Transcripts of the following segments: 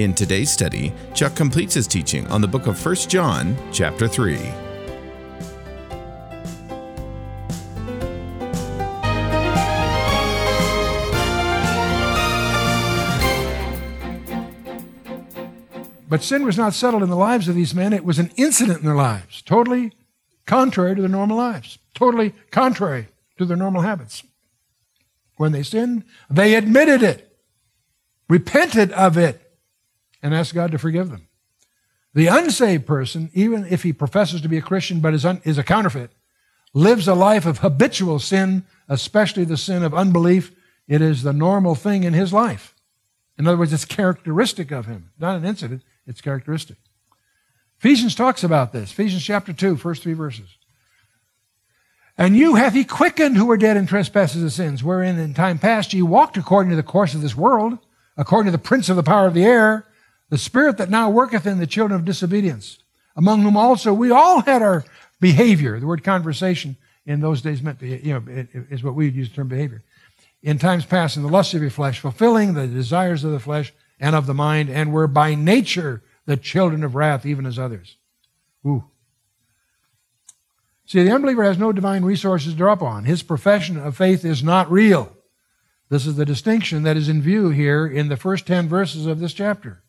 In today's study, Chuck completes his teaching on the book of 1 John, chapter 3. But sin was not settled in the lives of these men. It was an incident in their lives, totally contrary to their normal lives, totally contrary to their normal habits. When they sinned, they admitted it, repented of it, and ask God to forgive them. The unsaved person, even if he professes to be a Christian but is, un, is a counterfeit, lives a life of habitual sin, especially the sin of unbelief. It is the normal thing in his life. In other words, it's characteristic of him, not an incident. It's characteristic. Ephesians talks about this. Ephesians chapter 2, first three verses. And you hath he quickened who were dead in trespasses and sins, wherein in time past ye walked according to the course of this world, according to the prince of the power of the air, the spirit that now worketh in the children of disobedience, among whom also we all had our behavior. The word conversation in those days meant, you know, is what we would use the term behavior. In times past, in the lust of your flesh, fulfilling the desires of the flesh and of the mind, and were by nature the children of wrath, even as others. Ooh. See, the unbeliever has no divine resources to draw upon. His profession of faith is not real. This is the distinction that is in view here in the first 10 verses of this chapter.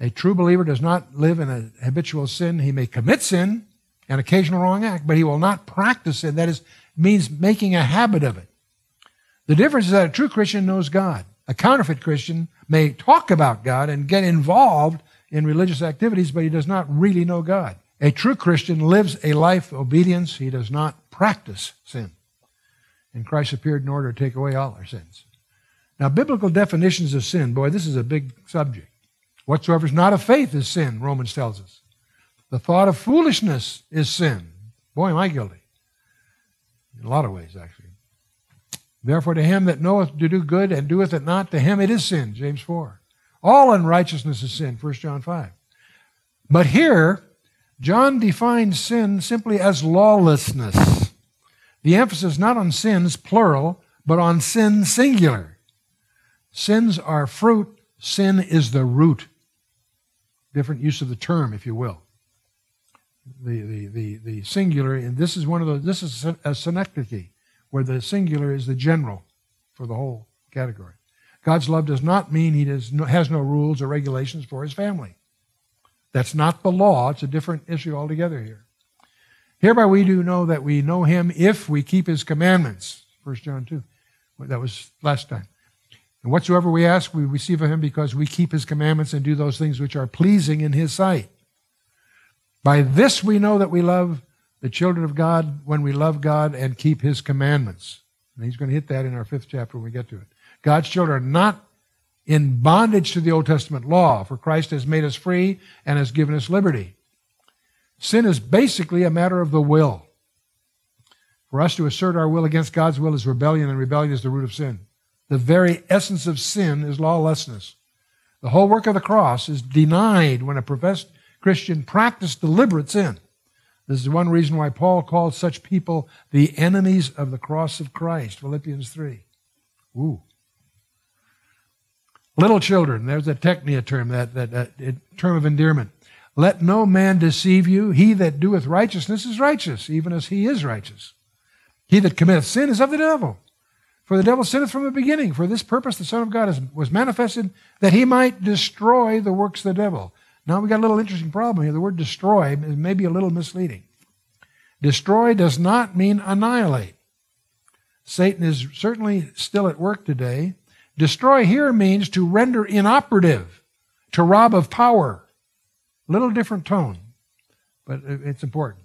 A true believer does not live in a habitual sin. He may commit sin, an occasional wrong act, but he will not practice it. That is, means making a habit of it. The difference is that a true Christian knows God. A counterfeit Christian may talk about God and get involved in religious activities, but he does not really know God. A true Christian lives a life of obedience. He does not practice sin. And Christ appeared in order to take away all our sins. Now, biblical definitions of sin, boy, this is a big subject. Whatsoever is not of faith is sin, Romans tells us. The thought of foolishness is sin. Boy, am I guilty. In a lot of ways, actually. Therefore, to him that knoweth to do good and doeth it not, to him it is sin, James 4. All unrighteousness is sin, 1 John 5. But here, John defines sin simply as lawlessness. The emphasis not on sins, plural, but on sin, singular. Sins are fruit, sin is the root. Different use of the term, if you will. The, the, the, the singular, and this is one of those, this is a synecdoche where the singular is the general for the whole category. God's love does not mean he does has no rules or regulations for his family. That's not the law. It's a different issue altogether here. Hereby we do know that we know him if we keep his commandments. 1 John 2. That was last time. And whatsoever we ask, we receive of him because we keep his commandments and do those things which are pleasing in his sight. By this we know that we love the children of God when we love God and keep His commandments. And He's going to hit that in our fifth chapter when we get to it. God's children are not in bondage to the Old Testament law, for Christ has made us free and has given us liberty. Sin is basically a matter of the will. For us to assert our will against God's will is rebellion, and rebellion is the root of sin. The very essence of sin is lawlessness. The whole work of the cross is denied when a professed Christian practices deliberate sin. This is one reason why Paul calls such people the enemies of the cross of Christ. Philippians 3. Ooh. Little children, there's a teknia term, that, that, that term of endearment. Let no man deceive you. He that doeth righteousness is righteous, even as he is righteous. He that committeth sin is of the devil. For the devil sinneth from the beginning. For this purpose the Son of God is, was manifested that he might destroy the works of the devil. Now we got a little interesting problem here. The word destroy is maybe a little misleading. Destroy does not mean annihilate. Satan is certainly still at work today. Destroy here means to render inoperative, to rob of power. A Little different tone, but it's important.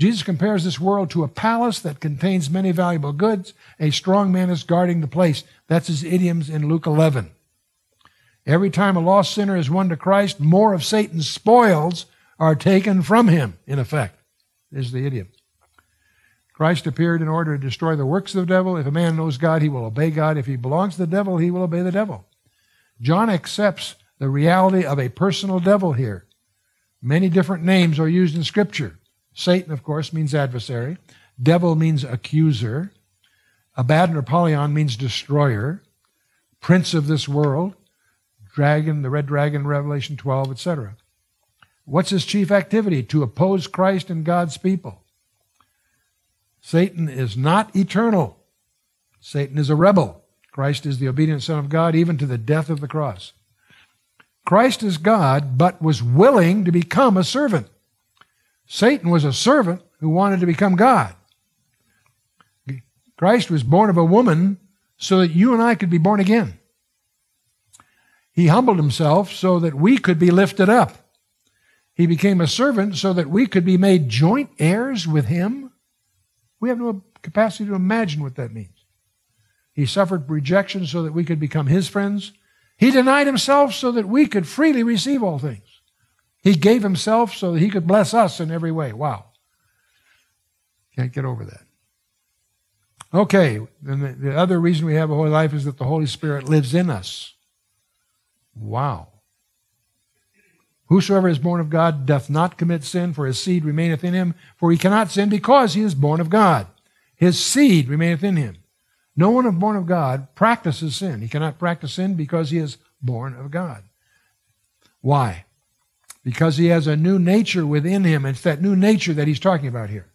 Jesus compares this world to a palace that contains many valuable goods. A strong man is guarding the place. That's his idioms in Luke 11. Every time a lost sinner is won to Christ, more of Satan's spoils are taken from him, in effect, is the idiom. Christ appeared in order to destroy the works of the devil. If a man knows God, he will obey God. If he belongs to the devil, he will obey the devil. John accepts the reality of a personal devil here. Many different names are used in Scripture. Satan, of course, means adversary. Devil means accuser. Abaddon or Apollyon means destroyer. Prince of this world. Dragon, the red dragon, Revelation 12, etc. What's his chief activity? To oppose Christ and God's people. Satan is not eternal. Satan is a rebel. Christ is the obedient Son of God, even to the death of the cross. Christ is God, but was willing to become a servant. Satan was a servant who wanted to become God. Christ was born of a woman so that you and I could be born again. He humbled himself so that we could be lifted up. He became a servant so that we could be made joint heirs with him. We have no capacity to imagine what that means. He suffered rejection so that we could become his friends. He denied himself so that we could freely receive all things. He gave himself so that he could bless us in every way. Wow. Can't get over that. Okay, then the, the other reason we have a holy life is that the Holy Spirit lives in us. Wow. Whosoever is born of God doth not commit sin, for his seed remaineth in him, for he cannot sin because he is born of God. His seed remaineth in him. No one born of God practices sin. He cannot practice sin because he is born of God. Why? Because he has a new nature within him. It's that new nature that he's talking about here.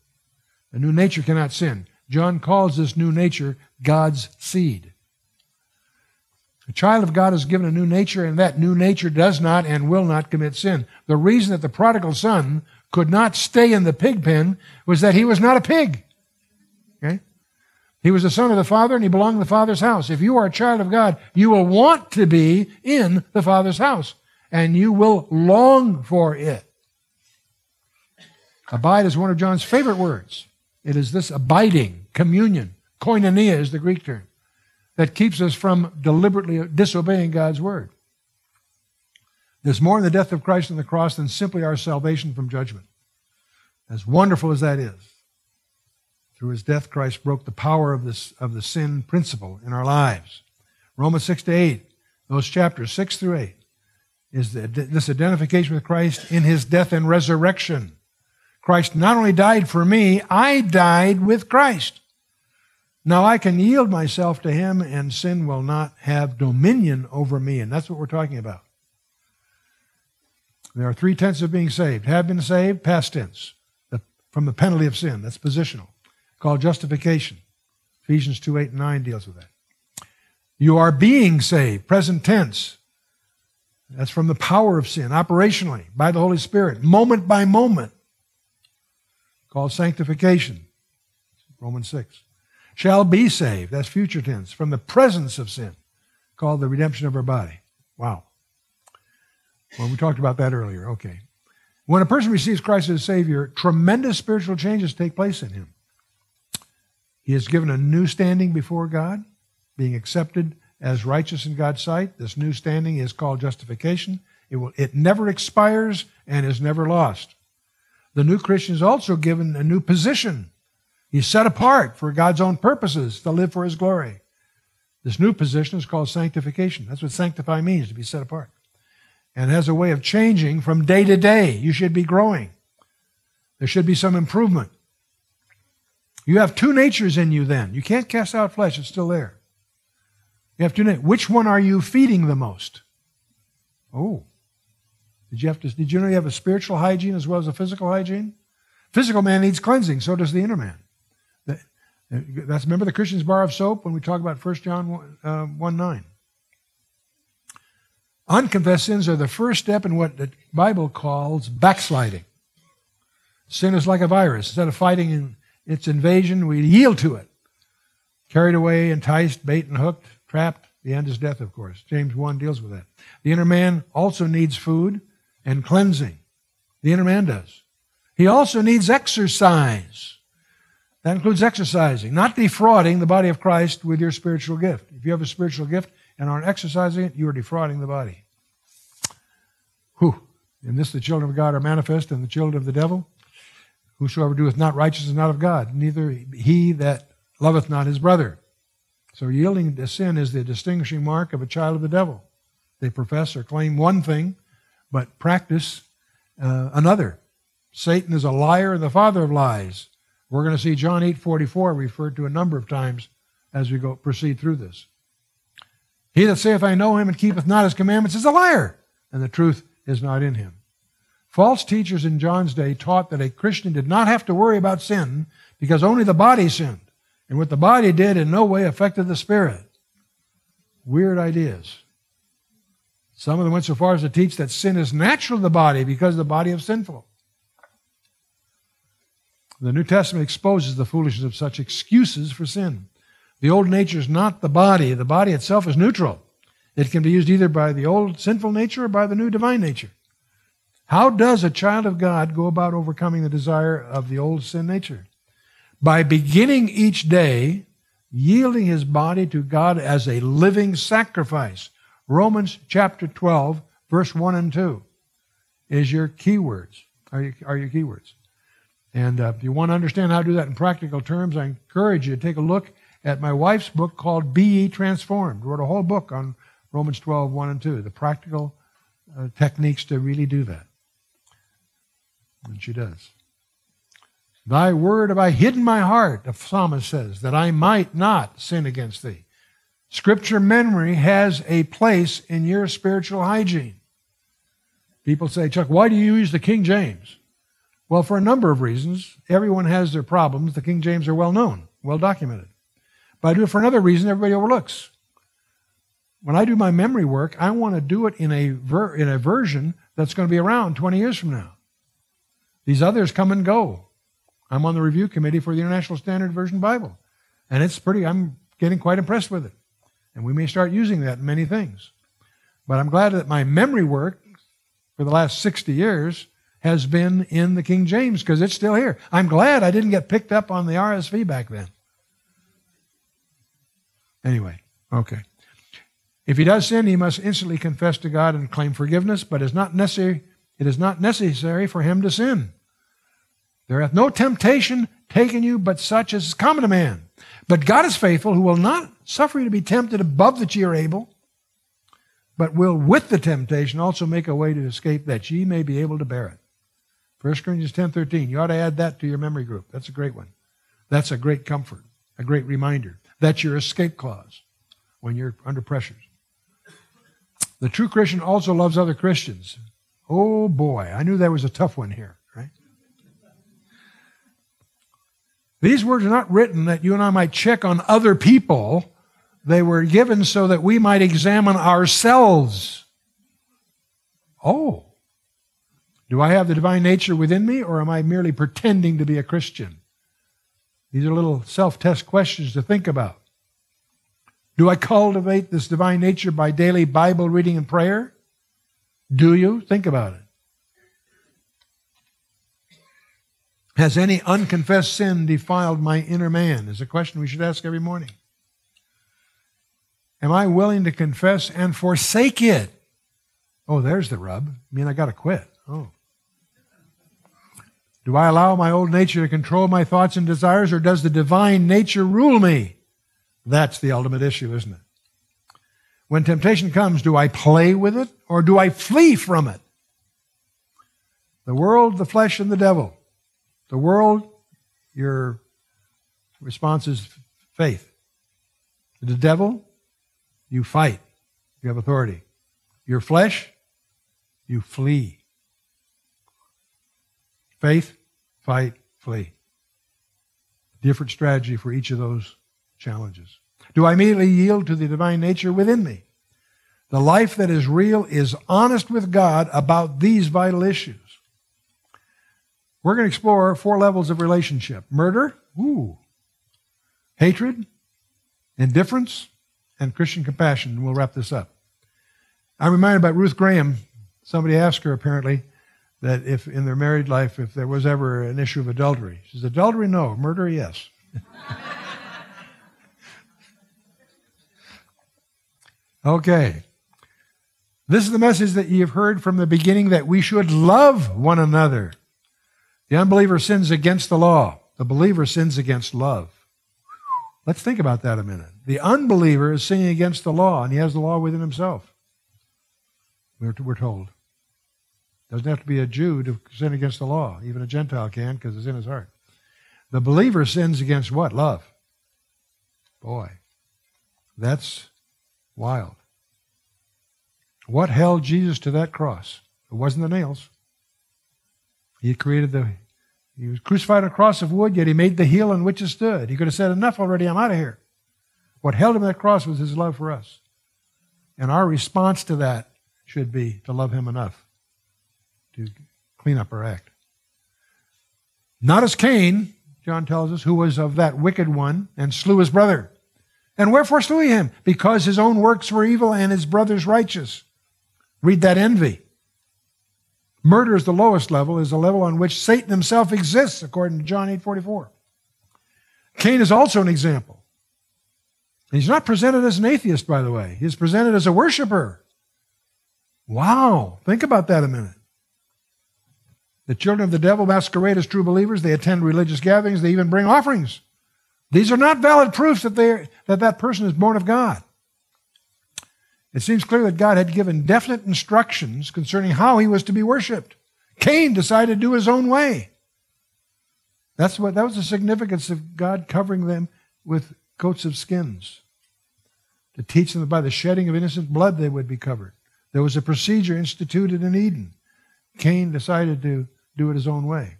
The new nature cannot sin. John calls this new nature God's seed. The child of God is given a new nature, and that new nature does not and will not commit sin. The reason that the prodigal son could not stay in the pig pen was that he was not a pig. Okay? He was the son of the Father and he belonged to the Father's house. If you are a child of God, you will want to be in the Father's house and you will long for it. Abide is one of John's favorite words. It is this abiding, communion, koinonia is the Greek term, that keeps us from deliberately disobeying God's word. There's more in the death of Christ on the cross than simply our salvation from judgment. As wonderful as that is. Through his death, Christ broke the power of, this, of the sin principle in our lives. Romans 6 to 8, those chapters 6 through 8, is this identification with Christ in his death and resurrection. Christ not only died for me, I died with Christ. Now I can yield myself to him and sin will not have dominion over me. And that's what we're talking about. There are three tenses of being saved. Have been saved, past tense, from the penalty of sin. That's positional called justification. Ephesians 2 8 and 9 deals with that. You are being saved, present tense. That's from the power of sin, operationally, by the Holy Spirit, moment by moment, called sanctification. Romans 6. Shall be saved, that's future tense, from the presence of sin, called the redemption of our body. Wow. Well, we talked about that earlier. Okay. When a person receives Christ as Savior, tremendous spiritual changes take place in him. He is given a new standing before God, being accepted as righteous in God's sight. This new standing is called justification. It, will, it never expires and is never lost. The new Christian is also given a new position. He's set apart for God's own purposes to live for his glory. This new position is called sanctification. That's what sanctify means, to be set apart. And has a way of changing from day to day. You should be growing. There should be some improvement. You have two natures in you then. You can't cast out flesh, it's still there. You have to know Which one are you feeding the most? Oh. Did you have to did you know you have a spiritual hygiene as well as a physical hygiene? Physical man needs cleansing, so does the inner man. That's remember the Christian's bar of soap when we talk about 1 John 1, uh, 1 9. Unconfessed sins are the first step in what the Bible calls backsliding. Sin is like a virus. Instead of fighting its invasion, we yield to it. Carried away, enticed, bait and hooked, trapped. The end is death, of course. James 1 deals with that. The inner man also needs food and cleansing. The inner man does. He also needs exercise. That includes exercising, not defrauding the body of Christ with your spiritual gift. If you have a spiritual gift and aren't exercising it, you are defrauding the body. Who? In this the children of God are manifest, and the children of the devil. Whosoever doeth not righteous is not of God, neither he that loveth not his brother. So yielding to sin is the distinguishing mark of a child of the devil. They profess or claim one thing, but practice uh, another. Satan is a liar and the father of lies. We're going to see John 8:44 referred to a number of times as we go proceed through this. He that saith, I know him, and keepeth not his commandments, is a liar, and the truth is not in him. False teachers in John's day taught that a Christian did not have to worry about sin because only the body sinned. And what the body did in no way affected the spirit. Weird ideas. Some of them went so far as to teach that sin is natural to the body because the body is sinful. The New Testament exposes the foolishness of such excuses for sin. The old nature is not the body. The body itself is neutral. It can be used either by the old sinful nature or by the new divine nature. How does a child of God go about overcoming the desire of the old sin nature? By beginning each day yielding his body to God as a living sacrifice. Romans chapter 12, verse 1 and 2 is your keywords, are your, are your keywords. And uh, if you want to understand how to do that in practical terms, I encourage you to take a look at my wife's book called Be Ye Transformed. Wrote a whole book on Romans 12, 1 and 2, the practical uh, techniques to really do that. And she does. Thy word have I hidden my heart, the psalmist says, that I might not sin against thee. Scripture memory has a place in your spiritual hygiene. People say, Chuck, why do you use the King James? Well, for a number of reasons. Everyone has their problems. The King James are well known, well documented. But I do it for another reason everybody overlooks when I do my memory work, I want to do it in a, ver- in a version that's going to be around 20 years from now. These others come and go. I'm on the review committee for the International Standard Version Bible. And it's pretty, I'm getting quite impressed with it. And we may start using that in many things. But I'm glad that my memory work for the last 60 years has been in the King James because it's still here. I'm glad I didn't get picked up on the RSV back then. Anyway, okay. If he does sin, he must instantly confess to God and claim forgiveness, but it is not necessary, it is not necessary for him to sin. There hath no temptation taken you but such as is common to man. But God is faithful, who will not suffer you to be tempted above that ye are able, but will with the temptation also make a way to escape that ye may be able to bear it. 1 Corinthians 10 13. You ought to add that to your memory group. That's a great one. That's a great comfort, a great reminder. That's your escape clause when you're under pressures. The true Christian also loves other Christians. Oh boy, I knew there was a tough one here, These words are not written that you and I might check on other people. They were given so that we might examine ourselves. Oh, do I have the divine nature within me, or am I merely pretending to be a Christian? These are little self test questions to think about. Do I cultivate this divine nature by daily Bible reading and prayer? Do you? Think about it. Has any unconfessed sin defiled my inner man? Is a question we should ask every morning. Am I willing to confess and forsake it? Oh, there's the rub. I mean, I got to quit. Oh. Do I allow my old nature to control my thoughts and desires, or does the divine nature rule me? That's the ultimate issue, isn't it? When temptation comes, do I play with it or do I flee from it? The world, the flesh, and the devil. The world, your response is faith. The devil, you fight. You have authority. Your flesh, you flee. Faith, fight, flee. Different strategy for each of those challenges? Do I immediately yield to the divine nature within me? The life that is real is honest with God about these vital issues. We're going to explore four levels of relationship murder, ooh, hatred, indifference, and Christian compassion. And We'll wrap this up. I'm reminded about Ruth Graham. Somebody asked her apparently that if in their married life, if there was ever an issue of adultery. She says, Adultery, no. Murder, yes. Okay. This is the message that ye have heard from the beginning that we should love one another. The unbeliever sins against the law. The believer sins against love. Let's think about that a minute. The unbeliever is sinning against the law, and he has the law within himself. We're, we're told. Doesn't have to be a Jew to sin against the law. Even a Gentile can because it's in his heart. The believer sins against what? Love. Boy, that's wild. What held Jesus to that cross? It wasn't the nails. He created the, he was crucified on a cross of wood, yet he made the heel on which it stood. He could have said, Enough already, I'm out of here. What held him to that cross was his love for us. And our response to that should be to love him enough to clean up our act. Not as Cain, John tells us, who was of that wicked one and slew his brother. And wherefore slew he him? Because his own works were evil and his brother's righteous. Read that envy. Murder is the lowest level, is the level on which Satan himself exists, according to John 8 44. Cain is also an example. He's not presented as an atheist, by the way. He's presented as a worshiper. Wow. Think about that a minute. The children of the devil masquerade as true believers. They attend religious gatherings. They even bring offerings. These are not valid proofs that, that that person is born of God. It seems clear that God had given definite instructions concerning how he was to be worshiped. Cain decided to do his own way. That's what that was the significance of God covering them with coats of skins. To teach them that by the shedding of innocent blood they would be covered. There was a procedure instituted in Eden. Cain decided to do it his own way,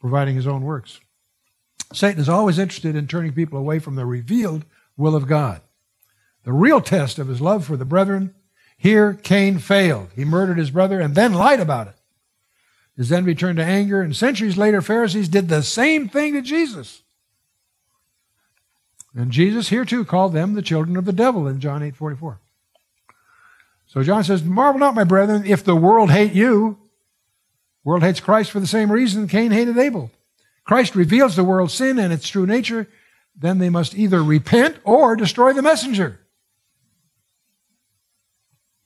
providing his own works. Satan is always interested in turning people away from the revealed will of God the real test of his love for the brethren. Here, Cain failed. He murdered his brother and then lied about it. His envy turned to anger, and centuries later, Pharisees did the same thing to Jesus. And Jesus here too called them the children of the devil in John 8 44. So John says, Marvel not, my brethren, if the world hate you. World hates Christ for the same reason Cain hated Abel. Christ reveals the world's sin and its true nature. Then they must either repent or destroy the messenger.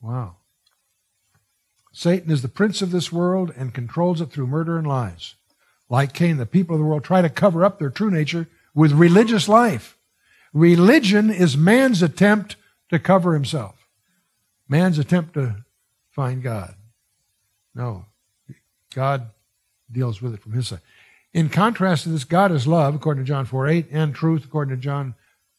Wow. Satan is the prince of this world and controls it through murder and lies. Like Cain, the people of the world try to cover up their true nature with religious life. Religion is man's attempt to cover himself, man's attempt to find God. No, God deals with it from his side. In contrast to this, God is love, according to John 4 8, and truth, according to John,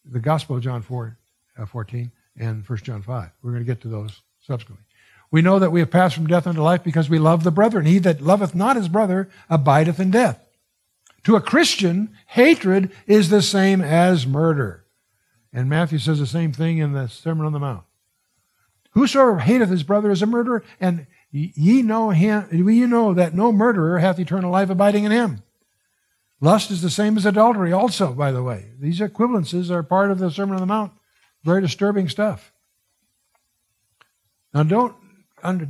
the Gospel of John 4 uh, 14, and 1 John 5. We're going to get to those subsequently. We know that we have passed from death unto life because we love the brethren. He that loveth not his brother abideth in death. To a Christian, hatred is the same as murder. And Matthew says the same thing in the Sermon on the Mount. Whosoever hateth his brother is a murderer, and ye know him, ye know that no murderer hath eternal life abiding in him. Lust is the same as adultery, also, by the way. These equivalences are part of the Sermon on the Mount. Very disturbing stuff. Now, don't,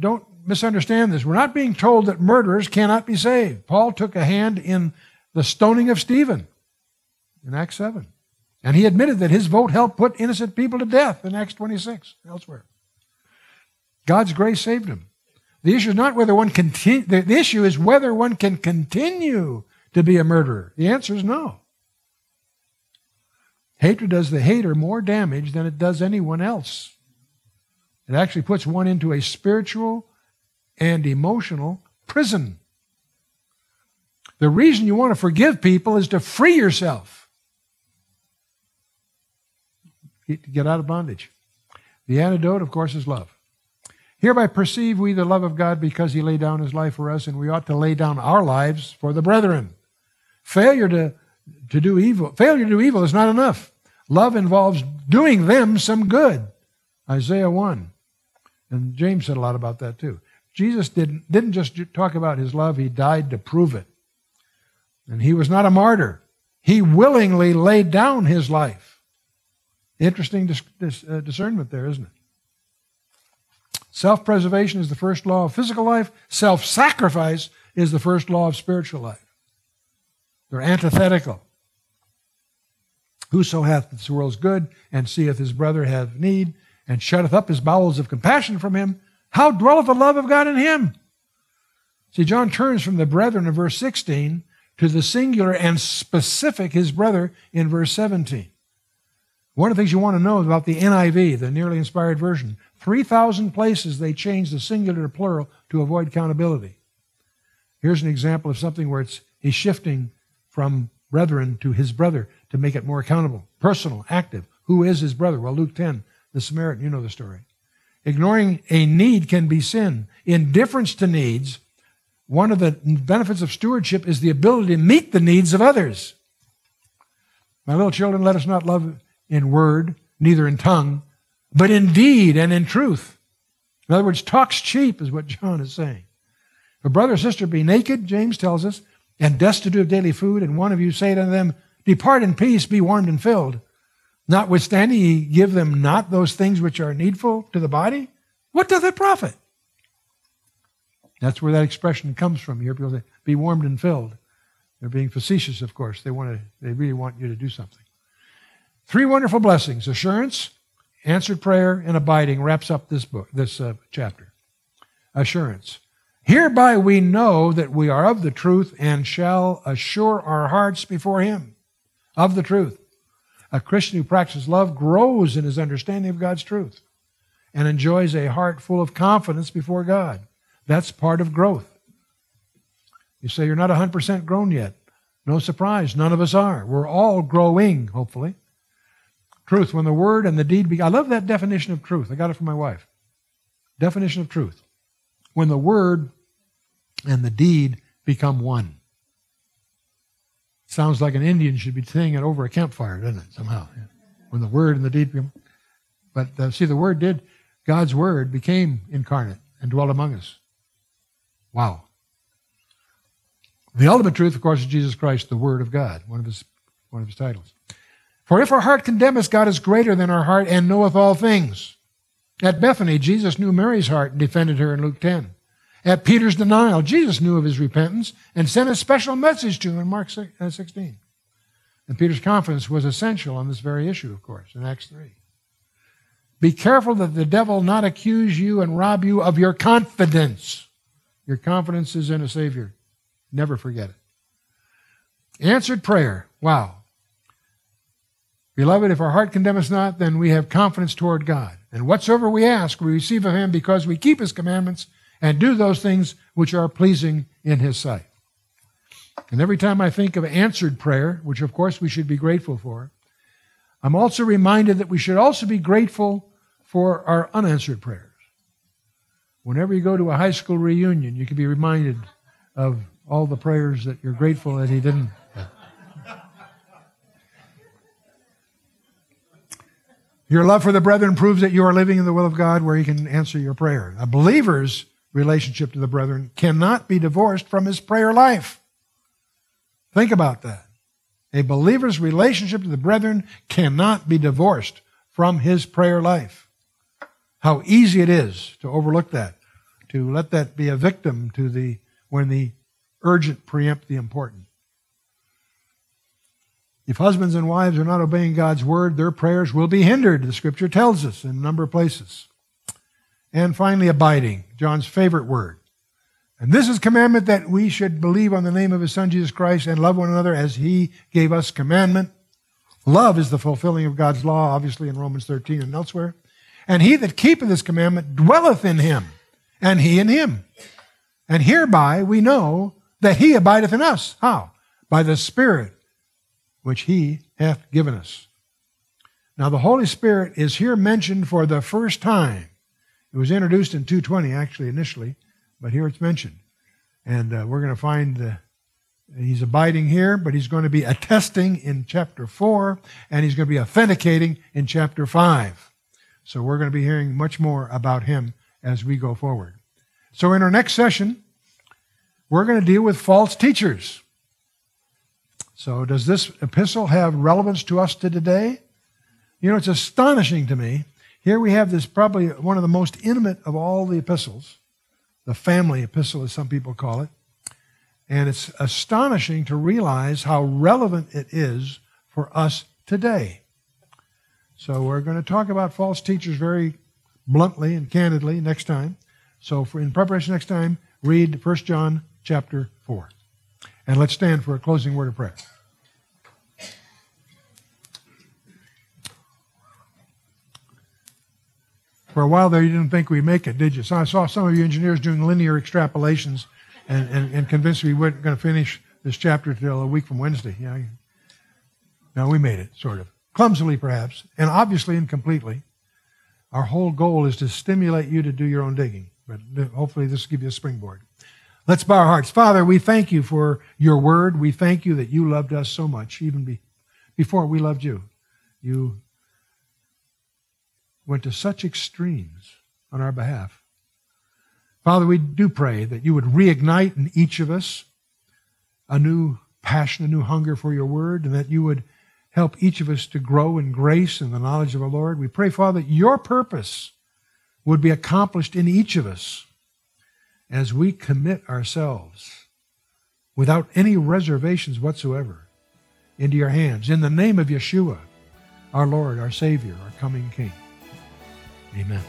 don't misunderstand this. We're not being told that murderers cannot be saved. Paul took a hand in the stoning of Stephen in Acts 7. And he admitted that his vote helped put innocent people to death in Acts 26, elsewhere. God's grace saved him. The issue is not whether one continue, the issue is whether one can continue to be a murderer. The answer is no. Hatred does the hater more damage than it does anyone else. It actually puts one into a spiritual and emotional prison. The reason you want to forgive people is to free yourself, to get out of bondage. The antidote, of course, is love. Hereby perceive we the love of God because he laid down his life for us, and we ought to lay down our lives for the brethren. Failure to, to do evil, failure to do evil is not enough. Love involves doing them some good. Isaiah 1. And James said a lot about that too. Jesus didn't, didn't just talk about his love, he died to prove it. And he was not a martyr. He willingly laid down his life. Interesting dis- dis- uh, discernment there, isn't it? Self preservation is the first law of physical life, self sacrifice is the first law of spiritual life. They're antithetical. Whoso hath this world's good and seeth his brother have need and shutteth up his bowels of compassion from him, how dwelleth the love of God in him? See, John turns from the brethren in verse 16 to the singular and specific his brother in verse 17. One of the things you want to know about the NIV, the nearly inspired version, 3,000 places they change the singular to plural to avoid countability. Here's an example of something where it's he's shifting from brethren to his brother to make it more accountable, personal, active. Who is his brother? Well, Luke 10, the Samaritan, you know the story. Ignoring a need can be sin. Indifference to needs, one of the benefits of stewardship is the ability to meet the needs of others. My little children, let us not love in word, neither in tongue, but in deed and in truth. In other words, talk's cheap, is what John is saying. A brother or sister be naked, James tells us, and destitute of daily food, and one of you say to them, Depart in peace, be warmed and filled. Notwithstanding, ye give them not those things which are needful to the body. What doth it profit? That's where that expression comes from. Hear people say, be warmed and filled. They're being facetious, of course. They want to, they really want you to do something. Three wonderful blessings assurance, answered prayer, and abiding wraps up this book, this uh, chapter. Assurance. Hereby we know that we are of the truth and shall assure our hearts before Him of the truth. A Christian who practices love grows in his understanding of God's truth and enjoys a heart full of confidence before God. That's part of growth. You say you're not 100% grown yet. No surprise, none of us are. We're all growing, hopefully. Truth, when the word and the deed be. I love that definition of truth. I got it from my wife. Definition of truth. When the word and the deed become one. Sounds like an Indian should be saying it over a campfire, doesn't it? Somehow, when the word and the deed become. But uh, see, the word did. God's word became incarnate and dwelt among us. Wow. The ultimate truth, of course, is Jesus Christ, the Word of God, one of his, one of his titles. For if our heart condemn us, God is greater than our heart and knoweth all things. At Bethany, Jesus knew Mary's heart and defended her in Luke 10. At Peter's denial, Jesus knew of his repentance and sent a special message to him in Mark uh, 16. And Peter's confidence was essential on this very issue, of course, in Acts 3. Be careful that the devil not accuse you and rob you of your confidence. Your confidence is in a Savior. Never forget it. Answered prayer. Wow. Beloved, if our heart condemn us not, then we have confidence toward God. And whatsoever we ask, we receive of Him because we keep His commandments and do those things which are pleasing in His sight. And every time I think of answered prayer, which of course we should be grateful for, I'm also reminded that we should also be grateful for our unanswered prayers. Whenever you go to a high school reunion, you can be reminded of all the prayers that you're grateful that He didn't. Your love for the brethren proves that you are living in the will of God where He can answer your prayer. Believer's relationship to the brethren cannot be divorced from his prayer life. Think about that. A believer's relationship to the brethren cannot be divorced from his prayer life. How easy it is to overlook that, to let that be a victim to the when the urgent preempt the important. If husbands and wives are not obeying God's word, their prayers will be hindered, the scripture tells us in a number of places. And finally, abiding, John's favorite word. And this is commandment that we should believe on the name of his Son Jesus Christ and love one another as he gave us commandment. Love is the fulfilling of God's law, obviously in Romans 13 and elsewhere. And he that keepeth this commandment dwelleth in him, and he in him. And hereby we know that he abideth in us. How? By the Spirit which he hath given us. Now, the Holy Spirit is here mentioned for the first time it was introduced in 220, actually, initially, but here it's mentioned. And uh, we're going to find the, he's abiding here, but he's going to be attesting in chapter 4, and he's going to be authenticating in chapter 5. So we're going to be hearing much more about him as we go forward. So in our next session, we're going to deal with false teachers. So does this epistle have relevance to us to today? You know, it's astonishing to me here we have this probably one of the most intimate of all the epistles, the family epistle, as some people call it. And it's astonishing to realize how relevant it is for us today. So we're going to talk about false teachers very bluntly and candidly next time. So for in preparation next time, read 1 John chapter 4. And let's stand for a closing word of prayer. For a while there, you didn't think we'd make it, did you? So I saw some of you engineers doing linear extrapolations and, and, and convinced we weren't going to finish this chapter till a week from Wednesday. Yeah. No, we made it, sort of. Clumsily, perhaps, and obviously incompletely. Our whole goal is to stimulate you to do your own digging, but hopefully this will give you a springboard. Let's bow our hearts. Father, we thank you for your word. We thank you that you loved us so much, even be, before we loved you. You went to such extremes on our behalf. Father, we do pray that you would reignite in each of us a new passion, a new hunger for your word, and that you would help each of us to grow in grace and the knowledge of our Lord. We pray, Father, that your purpose would be accomplished in each of us as we commit ourselves without any reservations whatsoever into your hands. In the name of Yeshua, our Lord, our Savior, our coming King. Amen.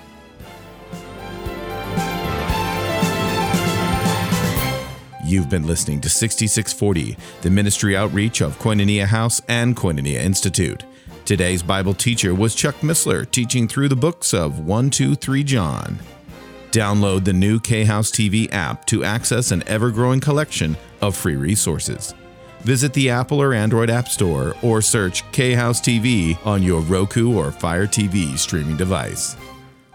You've been listening to 6640, the ministry outreach of Koinonia House and Koinonia Institute. Today's Bible teacher was Chuck Missler, teaching through the books of 1, 2, 3 John. Download the new K House TV app to access an ever growing collection of free resources. Visit the Apple or Android App Store or search K House TV on your Roku or Fire TV streaming device.